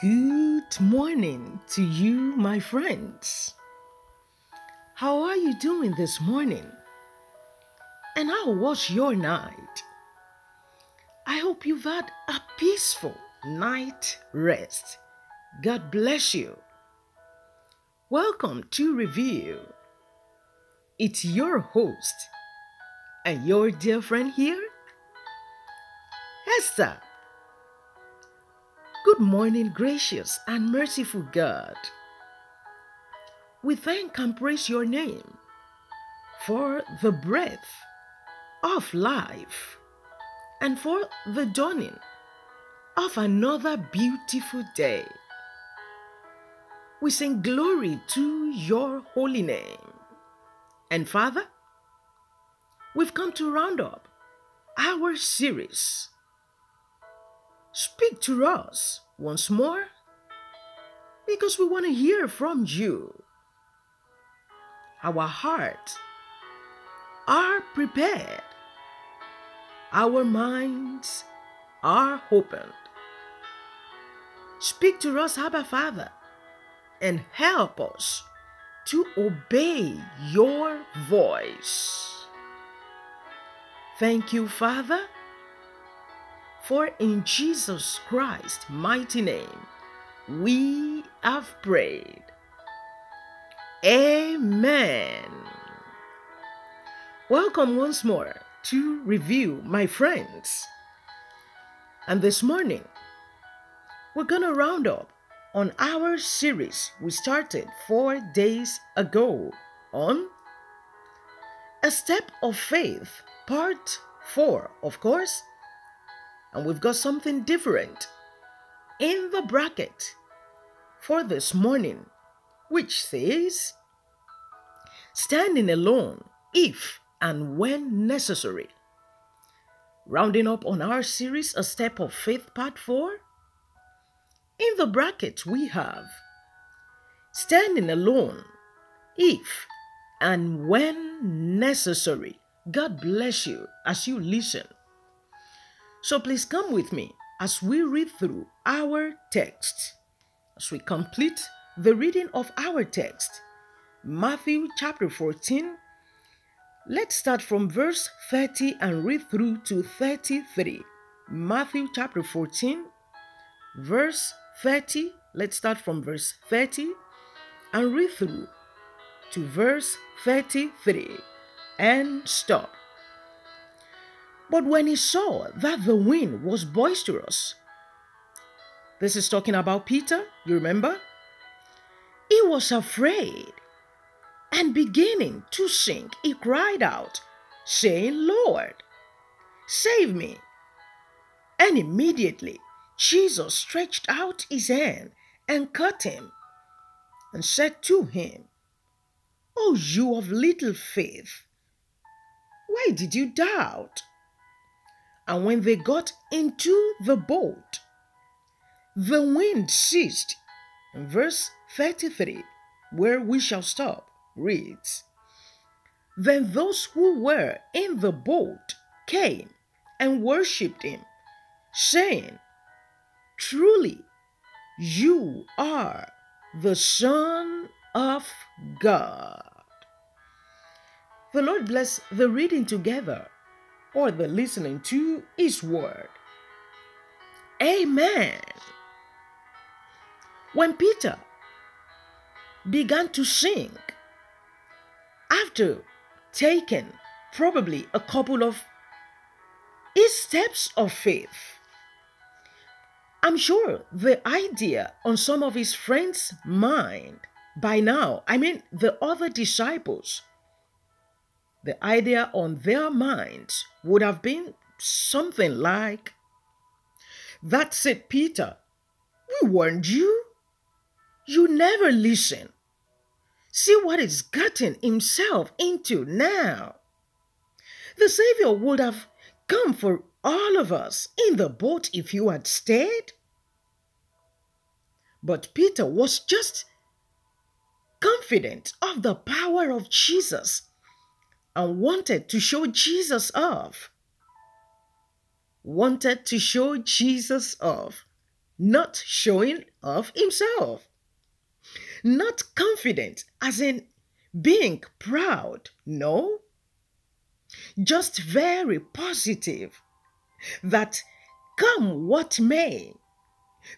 Good morning to you, my friends. How are you doing this morning? And how was your night? I hope you've had a peaceful night rest. God bless you. Welcome to Review. It's your host and your dear friend here, Esther. Good morning, gracious and merciful God. We thank and praise your name for the breath of life and for the dawning of another beautiful day. We sing glory to your holy name. And Father, we've come to round up our series Speak to us once more because we want to hear from you. Our hearts are prepared, our minds are opened. Speak to us, Abba Father, and help us to obey your voice. Thank you, Father for in Jesus Christ's mighty name we have prayed. Amen. Welcome once more to Review, my friends. And this morning, we're going to round up on our series we started four days ago on A Step of Faith, Part 4, of course. And we've got something different in the bracket for this morning, which says, Standing alone if and when necessary. Rounding up on our series, A Step of Faith, Part 4. In the bracket, we have Standing alone if and when necessary. God bless you as you listen. So please come with me as we read through our text. As we complete the reading of our text, Matthew chapter 14. Let's start from verse 30 and read through to 33. Matthew chapter 14, verse 30. Let's start from verse 30 and read through to verse 33 and stop. But when he saw that the wind was boisterous, this is talking about Peter, you remember? He was afraid and beginning to sink, he cried out, saying, Lord, save me. And immediately Jesus stretched out his hand and caught him and said to him, O you of little faith, why did you doubt? And when they got into the boat, the wind ceased. verse 33, where we shall stop, reads Then those who were in the boat came and worshipped him, saying, Truly, you are the Son of God. The Lord bless the reading together or the listening to His word. Amen. When Peter began to sing, after taking probably a couple of his steps of faith, I'm sure the idea on some of his friends' mind by now, I mean the other disciples, the idea on their minds would have been something like That's it, Peter. We warned you. You never listen. See what he's gotten himself into now. The Savior would have come for all of us in the boat if you had stayed. But Peter was just confident of the power of Jesus and wanted to show Jesus off. Wanted to show Jesus off. not showing off himself. Not confident, as in being proud, no. Just very positive that come what may,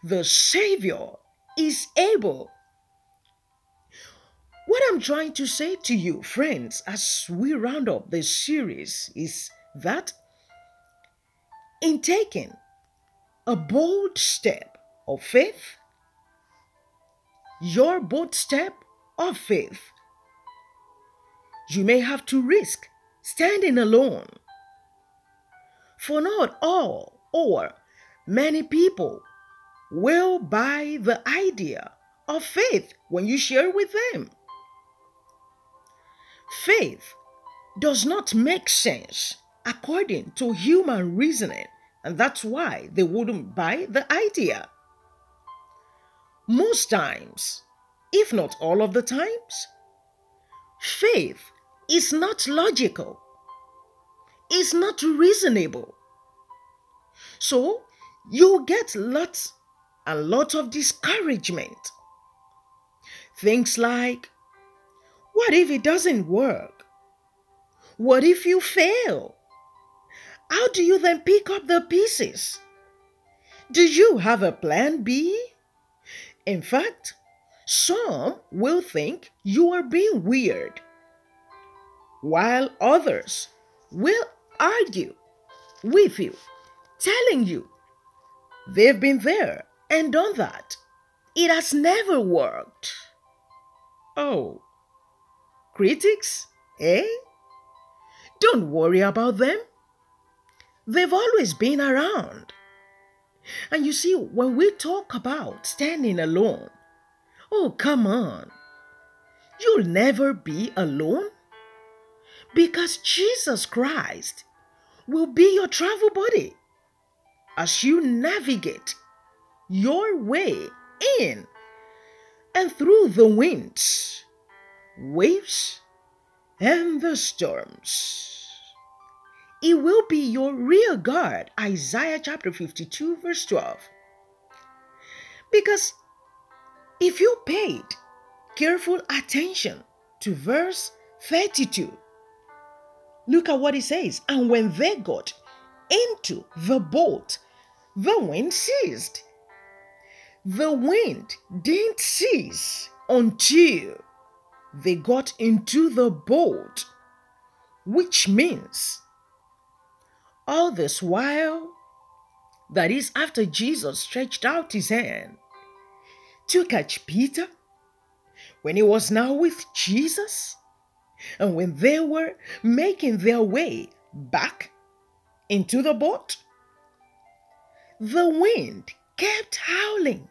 the Savior is able. What I'm trying to say to you, friends, as we round up this series, is that in taking a bold step of faith, your bold step of faith, you may have to risk standing alone. For not all or many people will buy the idea of faith when you share with them. Faith does not make sense according to human reasoning and that's why they wouldn't buy the idea. Most times, if not all of the times, faith is not logical, it's not reasonable. So you get lots and lots of discouragement. Things like, what if it doesn't work? What if you fail? How do you then pick up the pieces? Do you have a plan B? In fact, some will think you are being weird, while others will argue with you, telling you they've been there and done that. It has never worked. Oh, critics, eh? Don't worry about them. They've always been around. And you see, when we talk about standing alone, oh, come on. You'll never be alone because Jesus Christ will be your travel buddy as you navigate your way in and through the winds, waves, and the storms. It will be your rear guard. Isaiah chapter 52, verse 12. Because if you paid careful attention to verse 32, look at what it says. And when they got into the boat, the wind ceased. The wind didn't cease until they got into the boat, which means all this while, that is, after Jesus stretched out his hand to catch Peter, when he was now with Jesus, and when they were making their way back into the boat, the wind kept howling.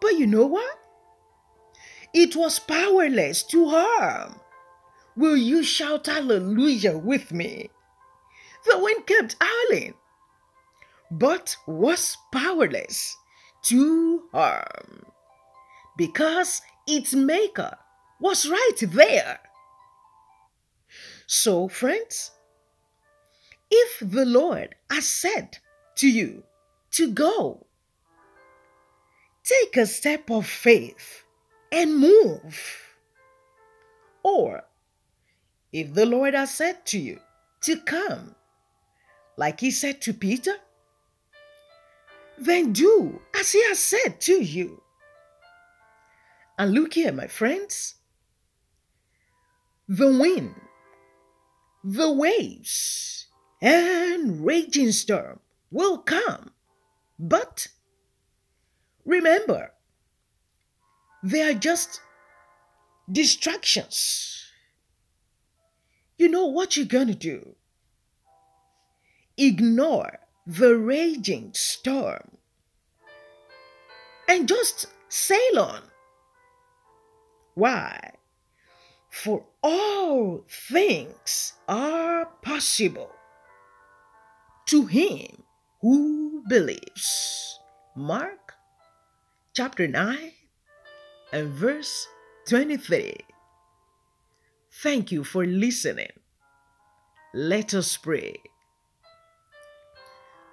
But you know what? It was powerless to harm. Will you shout hallelujah with me? The wind kept howling, but was powerless to harm because its maker was right there. So, friends, if the Lord has said to you to go, take a step of faith and move. Or if the Lord has said to you to come, like he said to Peter? Then do as he has said to you. And look here, my friends. The wind, the waves, and raging storm will come. But remember, they are just distractions. You know what you're going to do ignore the raging storm and just sail on. Why? For all things are possible to him who believes. Mark chapter 9 and verse 23. Thank you for listening. Let us pray.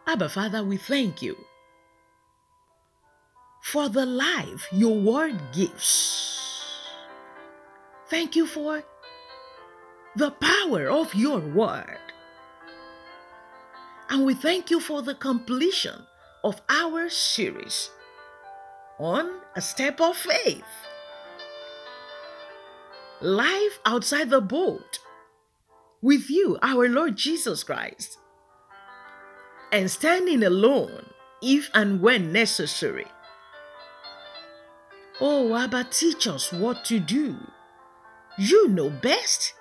Abba, Father, we thank you for the life your word gives. Thank you for the power of your word. And we thank you for the completion of our series on a step of faith. Life outside the boat with you, our Lord Jesus Christ, and standing alone if and when necessary. Oh, Abba, teach us what to do. You know best.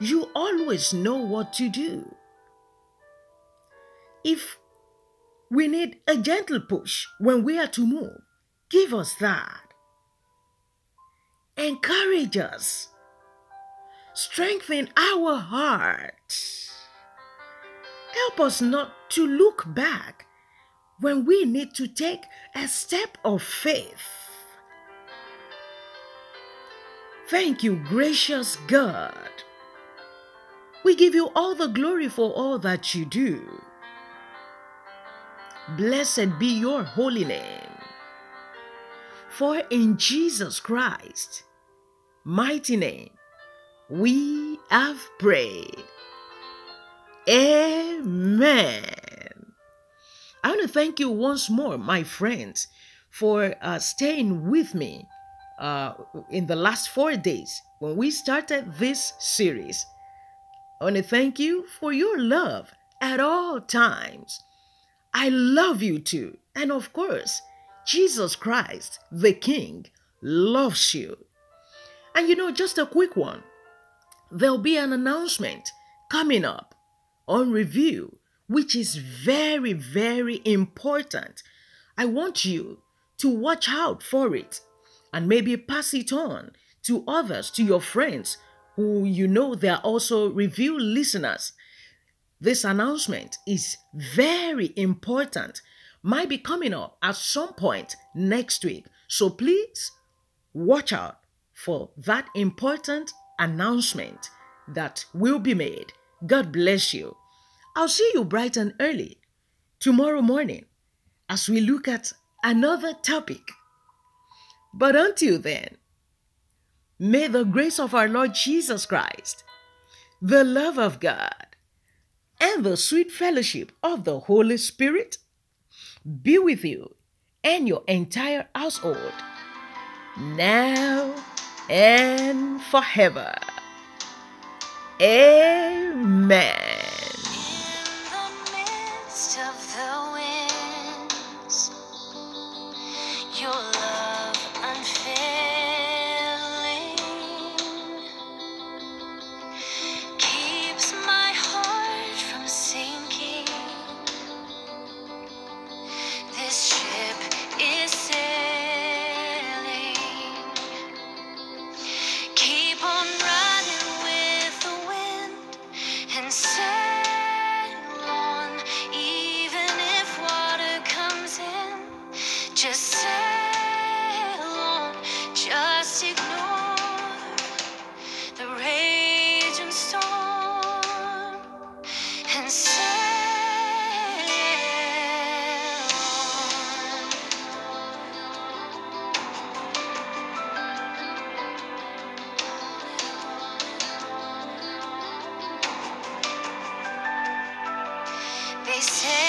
You always know what to do. If we need a gentle push when we are to move, give us that. Encourage us strengthen our hearts. Help us not to look back when we need to take a step of faith. Thank you, gracious God. We give you all the glory for all that you do. Blessed be your holy name. For in Jesus Christ, mighty name, we have prayed. Amen. I want to thank you once more, my friends, for uh, staying with me uh, in the last four days when we started this series. I want to thank you for your love at all times. I love you too. And of course, Jesus Christ, the King, loves you. And you know, just a quick one there'll be an announcement coming up on review, which is very, very important. I want you to watch out for it and maybe pass it on to others, to your friends who you know they're also review listeners. This announcement is very important, might be coming up at some point next week. So please watch out for that important announcement that will be made. God bless you. I'll see you bright and early tomorrow morning as we look at another topic. But until then, may the grace of our Lord Jesus Christ, the love of God, and the sweet fellowship of the Holy Spirit be with you and your entire household now and forever. Amen. Say